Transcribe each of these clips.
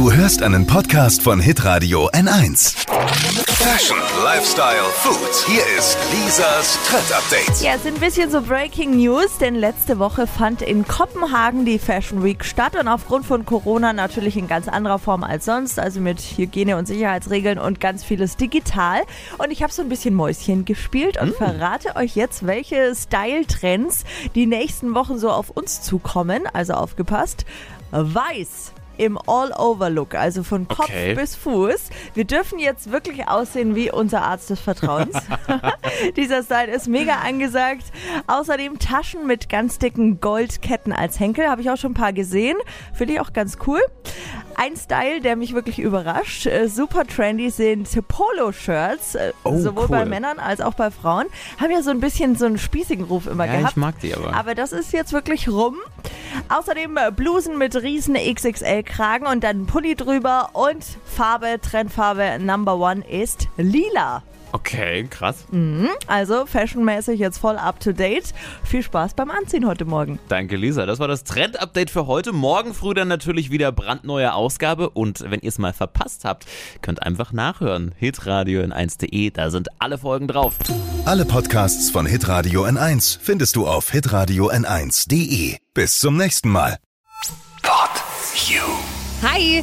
Du hörst einen Podcast von Hitradio N1. Fashion, Lifestyle, Food. Hier ist Lisas Trend Update. Ja, es sind ein bisschen so Breaking News, denn letzte Woche fand in Kopenhagen die Fashion Week statt und aufgrund von Corona natürlich in ganz anderer Form als sonst, also mit Hygiene- und Sicherheitsregeln und ganz vieles digital. Und ich habe so ein bisschen Mäuschen gespielt und verrate euch jetzt, welche Style-Trends die nächsten Wochen so auf uns zukommen. Also aufgepasst. Weiß im All-Over-Look, also von Kopf Okay. bis Fuß. Wir dürfen jetzt wirklich aussehen wie unser Arzt des Vertrauens. Dieser Style ist mega angesagt. Außerdem Taschen mit ganz dicken Goldketten als Henkel. Habe ich auch schon ein paar gesehen. Finde ich auch ganz cool. Ein Style, der mich wirklich überrascht. Äh, super trendy sind Polo-Shirts. äh, Oh, sowohl bei cool. Männern als auch bei Frauen. Haben ja so ein bisschen so einen spießigen Ruf immer Ja, gehabt. ich mag die aber. Aber das ist jetzt wirklich rum. Außerdem äh, Blusen mit riesen XXL-Kragen und dann Pulli drüber und Farbe, Trendfarbe Number One ist lila. Okay, krass. Also fashionmäßig jetzt voll up to date. Viel Spaß beim Anziehen heute Morgen. Danke, Lisa. Das war das Trend-Update für heute. Morgen früh dann natürlich wieder brandneue Ausgabe. Und wenn ihr es mal verpasst habt, könnt einfach nachhören. Hitradio in 1.de, da sind alle Folgen drauf. Alle Podcasts von Hitradio N1 findest du auf hitradio n1.de. Bis zum nächsten Mal. Pod You. Hi,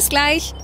Bis gleich.